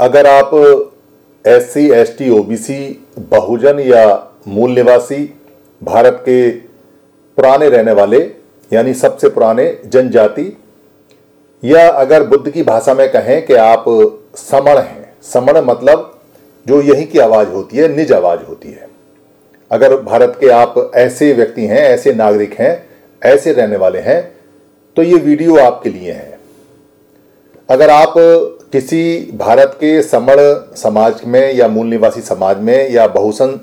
अगर आप S C S T O B C बहुजन या मूल निवासी भारत के पुराने रहने वाले, यानी सबसे पुराने जनजाति, या अगर बुद्ध की भाषा में कहें कि आप समण हैं। समण मतलब जो यही की आवाज़ होती है, निज आवाज़ होती है। अगर भारत के आप ऐसे व्यक्ति हैं, ऐसे नागरिक हैं, ऐसे रहने वाले हैं तो ये वीडियो आपके लिए है। अगर आप किसी भारत के समण समाज में या मूल निवासी समाज में या बहुसन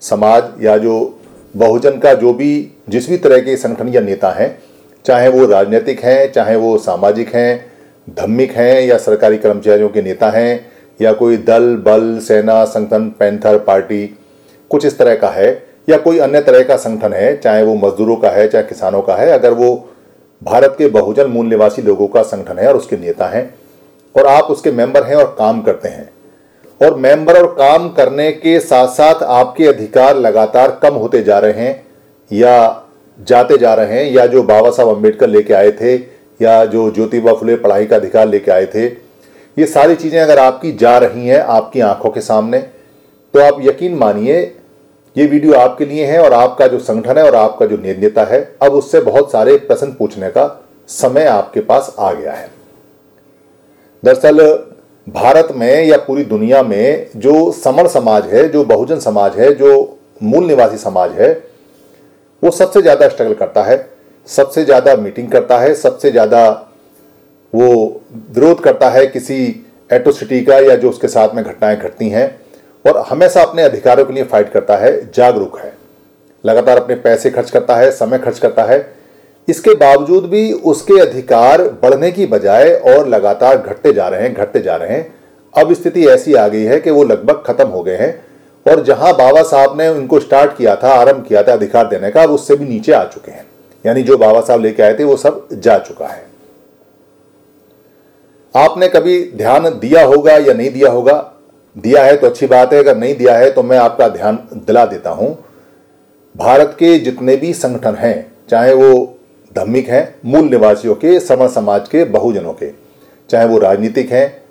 समाज या जो बहुजन का जो भी जिस भी तरह के संगठन या नेता हैं, चाहे वो राजनीतिक हैं, चाहे वो सामाजिक हैं, धर्मिक हैं या सरकारी कर्मचारियों के नेता हैं, या कोई दल, बल, सेना, संगठन, पैंथर, पार्टी, कुछ इस तरह का है, या कोई अन्य तरह का संगठन है, चाहे वो मजदूरों का है, चाहे किसानों का है, अगर वो भारत के बहुजन मूल निवासी लोगों का संगठन है और उसके नेता हैं और आप उसके मेंबर हैं और काम करते हैं। और मेंबर और काम करने के साथ साथ आपके अधिकार लगातार कम होते जा रहे हैं या जाते जा रहे हैं, या जो बाबा साहब अंबेडकर लेके आए थे, या जो ज्योतिबा फुले पढ़ाई का अधिकार लेके आए थे, ये सारी चीज़ें अगर आपकी जा रही हैं आपकी आँखों के सामने तो आप यकीन मानिए, ये वीडियो आपके लिए है और आपका जो संगठन है और आपका जो नेता है, अब उससे बहुत सारे प्रश्न पूछने का समय आपके पास आ गया है। दरअसल, भारत में या पूरी दुनिया में जो समर समाज है, जो बहुजन समाज है, जो मूल निवासी समाज है, वो सबसे ज़्यादा स्ट्रगल करता है, सबसे ज़्यादा मीटिंग करता है, सबसे ज़्यादा वो विरोध करता है किसी एट्रोसिटी का या जो उसके साथ में घटनाएँ घटती हैं और हमेशा अपने अधिकारों के लिए फाइट करता है, जागरूक है। लगातार अपने पैसे खर्च करता है, समय खर्च करता है इसके बावजूद भी उसके अधिकार बढ़ने की बजाय और लगातार घटते जा रहे हैं, घटते जा रहे हैं। अब स्थिति ऐसी आ गई है कि वो लगभग खत्म हो गए हैं और जहाँ बाबा साहब ने उनको स्टार्ट किया था, आरंभ किया था अधिकार देने का अब उससे भी नीचे आ चुके हैं। यानी जो बाबा साहब लेके आए थे, वो सब जा चुका है। आपने कभी ध्यान दिया होगा या नहीं दिया होगा? दिया है तो अच्छी बात है, अगर नहीं दिया है तो मैं आपका ध्यान दिला देता हूँ। भारत के जितने भी संगठन हैं, चाहे वो धर्मिक हैं मूल निवासियों के समर समाज के, बहुजनों के। चाहे वो राजनीतिक हैं,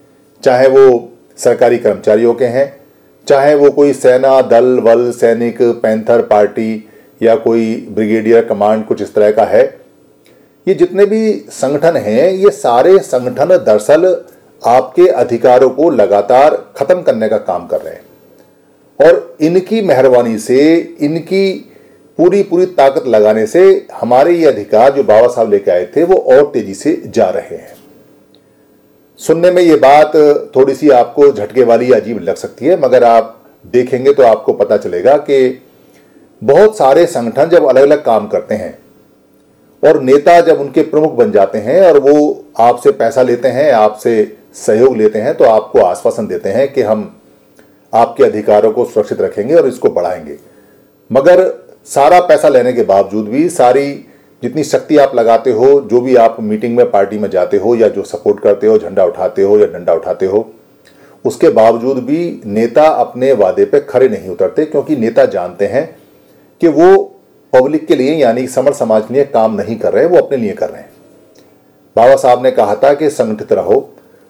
चाहे वो सरकारी कर्मचारियों के हैं, चाहे वो कोई सेना, दल, वल, सैनिक, पैंथर, पार्टी या कोई ब्रिगेडियर, कमांड कुछ इस तरह का है, ये जितने भी संगठन हैं, ये सारे संगठन दरअसल आपके अधिकारों को लगातार खत्म करने का काम कर रहे हैं। और इनकी मेहरबानी से, इनकी पूरी पूरी ताकत लगाने से हमारे ये अधिकार जो बाबा साहब लेके आए थे, वो और तेज़ी से जा रहे हैं। सुनने में ये बात थोड़ी सी आपको झटके वाली अजीब लग सकती है, मगर आप देखेंगे तो आपको पता चलेगा कि बहुत सारे संगठन जब अलग अलग काम करते हैं और नेता जब उनके प्रमुख बन जाते हैं और वो आपसे पैसा लेते हैं, आपसे सहयोग लेते हैं तो आपको आश्वासन देते हैं कि हम आपके अधिकारों को सुरक्षित रखेंगे और इसको बढ़ाएँगे। मगर सारा पैसा लेने के बावजूद भी सारी जितनी शक्ति आप लगाते हो, जो भी आप मीटिंग में, पार्टी में जाते हो या जो सपोर्ट करते हो, झंडा उठाते हो या डंडा उठाते हो, उसके बावजूद भी नेता अपने वादे पे खड़े नहीं उतरते, क्योंकि नेता जानते हैं कि वो पब्लिक के लिए, यानी समर समाज के लिए काम नहीं कर रहे, वो अपने लिए कर रहे हैं। बाबा साहब ने कहा था कि संगठित रहो।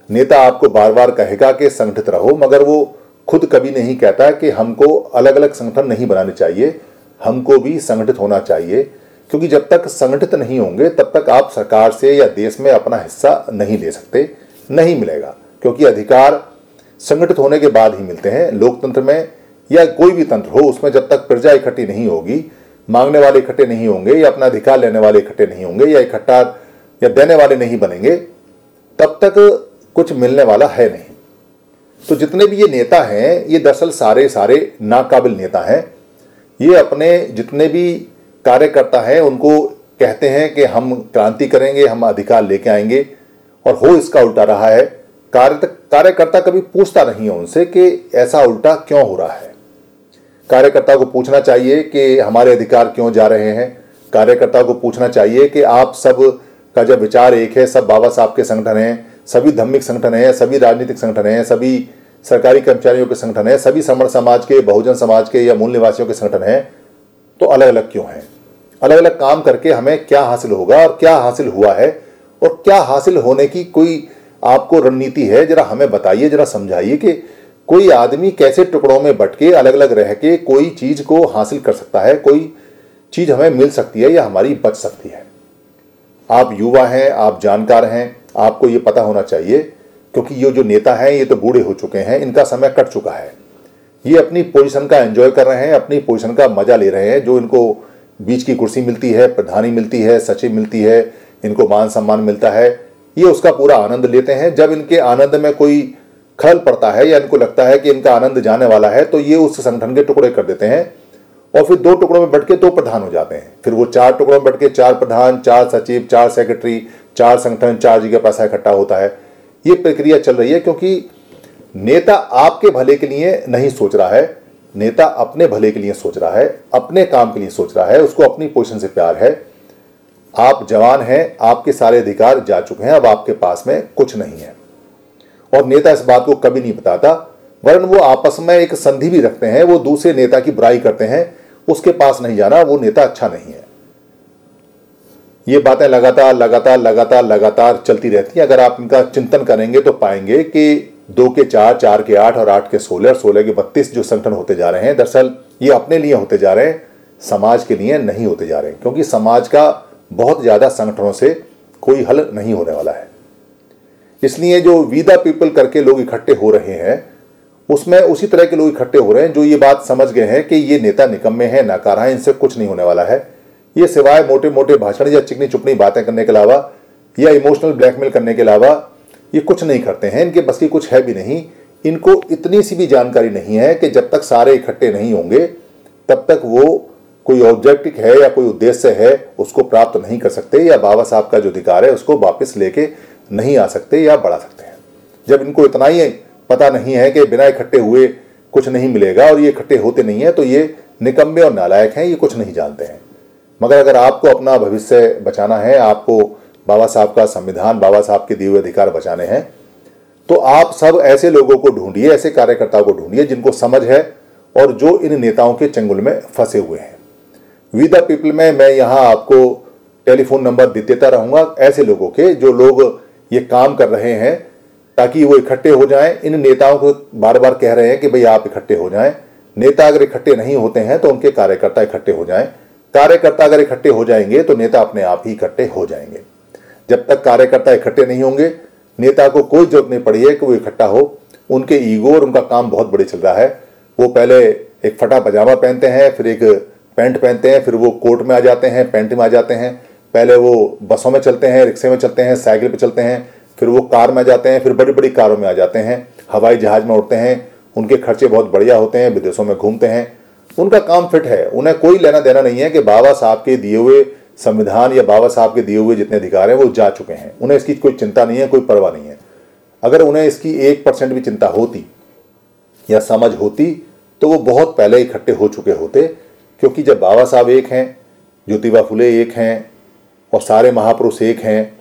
नेता आपको बार बार कहेगा कि संगठित रहो, मगर वो खुद कभी नहीं कहता कि हमको अलग अलग संगठन नहीं बनाने चाहिए। हमको भी संगठित होना चाहिए, क्योंकि जब तक संगठित नहीं होंगे, तब तक आप सरकार से या देश में अपना हिस्सा नहीं ले सकते, नहीं मिलेगा, क्योंकि अधिकार संगठित होने के बाद ही मिलते हैं। लोकतंत्र में या कोई भी तंत्र हो, उसमें जब तक प्रजा इकट्ठी नहीं होगी, मांगने वाले इकट्ठे नहीं होंगे, या अपना अधिकार लेने वाले इकट्ठे नहीं होंगे, या इकट्ठा या देने वाले नहीं बनेंगे, तब तक कुछ मिलने वाला है नहीं। तो जितने भी ये नेता हैं, ये दरअसल सारे सारे नाकाबिल नेता हैं। ये अपने जितने भी कार्यकर्ता हैं, उनको कहते हैं कि हम क्रांति करेंगे, हम अधिकार लेके आएँगे। और हो इसका उल्टा रहा है। कार्य, कार्यकर्ता कभी पूछता नहीं है उनसे कि ऐसा उल्टा क्यों हो रहा है। कार्यकर्ता को पूछना चाहिए कि हमारे अधिकार क्यों जा रहे हैं। कार्यकर्ता को पूछना चाहिए कि आप सब का जब विचार एक है, सब बाबा साहब के संगठन हैं, सभी धार्मिक संगठन हैं, सभी राजनीतिक संगठन हैं, सभी सरकारी कर्मचारियों के संगठन है, सभी समर समाज के, बहुजन समाज के या मूल निवासियों के संगठन हैं तो अलग अलग क्यों हैं? अलग अलग काम करके हमें क्या हासिल होगा और क्या हासिल हुआ है? और क्या हासिल होने की कोई आपको रणनीति है? जरा हमें बताइए, जरा समझाइए कि कोई आदमी कैसे टुकड़ों में बटके अलग अलग रह के कोई चीज़ को हासिल कर सकता है, कोई चीज़ हमें मिल सकती है या हमारी बच सकती है। आप युवा हैं, आप जानकार हैं, आपको ये पता होना चाहिए क्योंकि ये जो नेता हैं, ये तो बूढ़े हो चुके हैं, इनका समय कट चुका है। ये अपनी पोजीशन का एंजॉय कर रहे हैं, अपनी पोजीशन का मज़ा ले रहे हैं, जो इनको बीच की कुर्सी मिलती है, प्रधानी मिलती है, सचिव मिलती है, इनको मान सम्मान मिलता है, ये उसका पूरा आनंद लेते हैं। जब इनके आनंद में कोई खल पड़ता है या इनको लगता है कि इनका आनंद जाने वाला है तो ये उस संगठन के टुकड़े कर देते हैं और फिर दो टुकड़ों में बढ़ के दो प्रधान हो जाते हैं। फिर वो चार टुकड़ों में बढ़ के चार प्रधान, चार सचिव, चार सेक्रेटरी चार संगठन, चार जगह पैसा इकट्ठा होता है। ये प्रक्रिया चल रही है क्योंकि नेता आपके भले के लिए नहीं सोच रहा है, नेता अपने भले के लिए सोच रहा है, अपने काम के लिए सोच रहा है, उसको अपनी पोजिशन से प्यार है। आप जवान हैं, आपके सारे अधिकार जा चुके हैं, अब आपके पास में कुछ नहीं है। और नेता इस बात को कभी नहीं बताता, वरन वो आपस में एक संधि भी रखते हैं, वो दूसरे नेता की बुराई करते हैं, उसके पास नहीं जाना, वो नेता अच्छा नहीं है। ये बातें लगातार लगातार लगातार लगातार चलती रहती हैं। अगर आप इनका चिंतन करेंगे तो पाएँगे कि दो के चार चार के आठ और आठ के सोलह और सोलह के बत्तीस जो संगठन होते जा रहे हैं, दरअसल ये अपने लिए होते जा रहे हैं, समाज के लिए नहीं होते जा रहे हैं, क्योंकि समाज का बहुत ज़्यादा संगठनों से कोई हल नहीं होने वाला है। इसलिए जो वीदा पीपल करके लोग इकट्ठे हो रहे हैं, उसमें उसी तरह के लोग इकट्ठे हो रहे हैं जो ये बात समझ गए हैं कि ये नेता निकम्मे हैं, नाकारा हैं, इनसे कुछ नहीं होने वाला है। ये सिवाय मोटे मोटे भाषण या चिकनी चुपनी बातें करने के अलावा या इमोशनल ब्लैकमेल करने के अलावा, ये कुछ नहीं करते हैं। इनके बस की कुछ है भी नहीं। इनको इतनी सी भी जानकारी नहीं है कि जब तक सारे इकट्ठे नहीं होंगे, तब तक वो कोई ऑब्जेक्टिव है या कोई उद्देश्य है, उसको प्राप्त नहीं कर सकते या बाबा साहब का जो अधिकार है, उसको वापस लेके नहीं आ सकते या बढ़ा सकते हैं। जब इनको इतना ही पता नहीं है कि बिना इकट्ठे हुए कुछ नहीं मिलेगा और ये इकट्ठे होते नहीं है तो ये निकम्बे और नालायक हैं, ये कुछ नहीं जानते हैं। मगर अगर आपको अपना भविष्य बचाना है, आपको बाबा साहब का संविधान, बाबा साहब के दिए हुए अधिकार बचाने हैं तो आप सब ऐसे लोगों को ढूंढिए, ऐसे कार्यकर्ताओं को ढूंढिए जिनको समझ है और जो इन नेताओं के चंगुल में फंसे हुए हैं। वी द पीपल में मैं यहाँ आपको टेलीफोन नंबर देता रहूँगा ऐसे लोगों के जो लोग ये काम कर रहे हैं ताकि वो इकट्ठे हो जाएँ। इन नेताओं को बार बार कह रहे हैं कि, भाई आप इकट्ठे हो जाएँ। नेता अगर इकट्ठे नहीं होते हैं तो उनके कार्यकर्ता इकट्ठे हो जाएँ। कार्यकर्ता अगर इकट्ठे हो जाएँगे तो नेता अपने आप ही इकट्ठे हो जाएँगे। जब तक कार्यकर्ता इकट्ठे नहीं होंगे, नेता को कोई ज़रूरत नहीं पड़ी है कि वो इकट्ठा हो। उनके ईगो और उनका काम बहुत बड़े चल रहा है। वो पहले एक फटा पजामा पहनते हैं, फिर एक पैंट पहनते हैं, फिर वो कोट में आ जाते हैं, पैंट में आ जाते हैं। पहले वो बसों में चलते हैं, रिक्शे में चलते हैं, साइकिल पर चलते हैं, फिर वो कार में आ जाते हैं, फिर बड़ी बड़ी कारों में आ जाते हैं। हवाई जहाज़ में उड़ते हैं, उनके खर्चे बहुत बढ़िया होते हैं, विदेशों में घूमते हैं। उनका काम फिट है। उन्हें कोई लेना देना नहीं है कि बाबा साहब के दिए हुए संविधान या बाबा साहब के दिए हुए जितने अधिकार हैं, वो जा चुके हैं। उन्हें इसकी कोई चिंता नहीं है, कोई परवाह नहीं है। अगर उन्हें इसकी एक परसेंट भी चिंता होती या समझ होती तो वो बहुत पहले इकट्ठे हो चुके होते, क्योंकि जब बाबा साहब एक हैं, ज्योतिबा फुले एक हैं, और सारे महापुरुष एक हैं,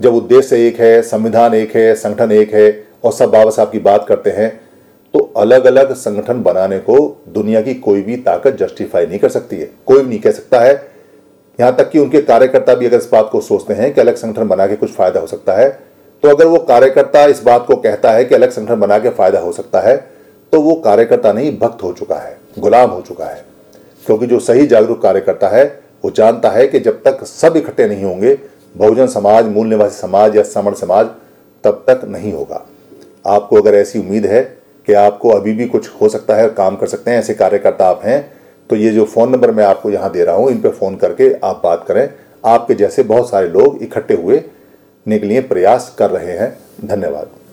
जब उद्देश्य एक है, संविधान एक है, संगठन एक है, और सब बाबा साहब की बात करते हैं अलग अलग संगठन बनाने को दुनिया की कोई भी ताकत जस्टिफाई नहीं कर सकती है। कोई भी नहीं कह सकता है। यहाँ तक कि उनके कार्यकर्ता भी अगर इस बात को सोचते हैं कि अलग संगठन बना के कुछ फ़ायदा हो सकता है तो अगर वो कार्यकर्ता इस बात को कहता है कि अलग संगठन बना के फ़ायदा हो सकता है तो वो कार्यकर्ता नहीं, भक्त हो चुका है, गुलाम हो चुका है। क्योंकि जो सही जागरूक कार्यकर्ता है, वो जानता है कि जब तक सब इकट्ठे नहीं होंगे, बहुजन समाज, मूल निवासी समाज या समण समाज, तब तक नहीं होगा। आपको अगर ऐसी उम्मीद है कि आपको अभी भी कुछ हो सकता है, काम कर सकते हैं, ऐसे कार्यकर्ता आप हैं तो ये जो फ़ोन नंबर मैं आपको यहाँ दे रहा हूँ, इन पर फ़ोन करके आप बात करें। आपके जैसे बहुत सारे लोग इकट्ठे हुए के लिए प्रयास कर रहे हैं। धन्यवाद।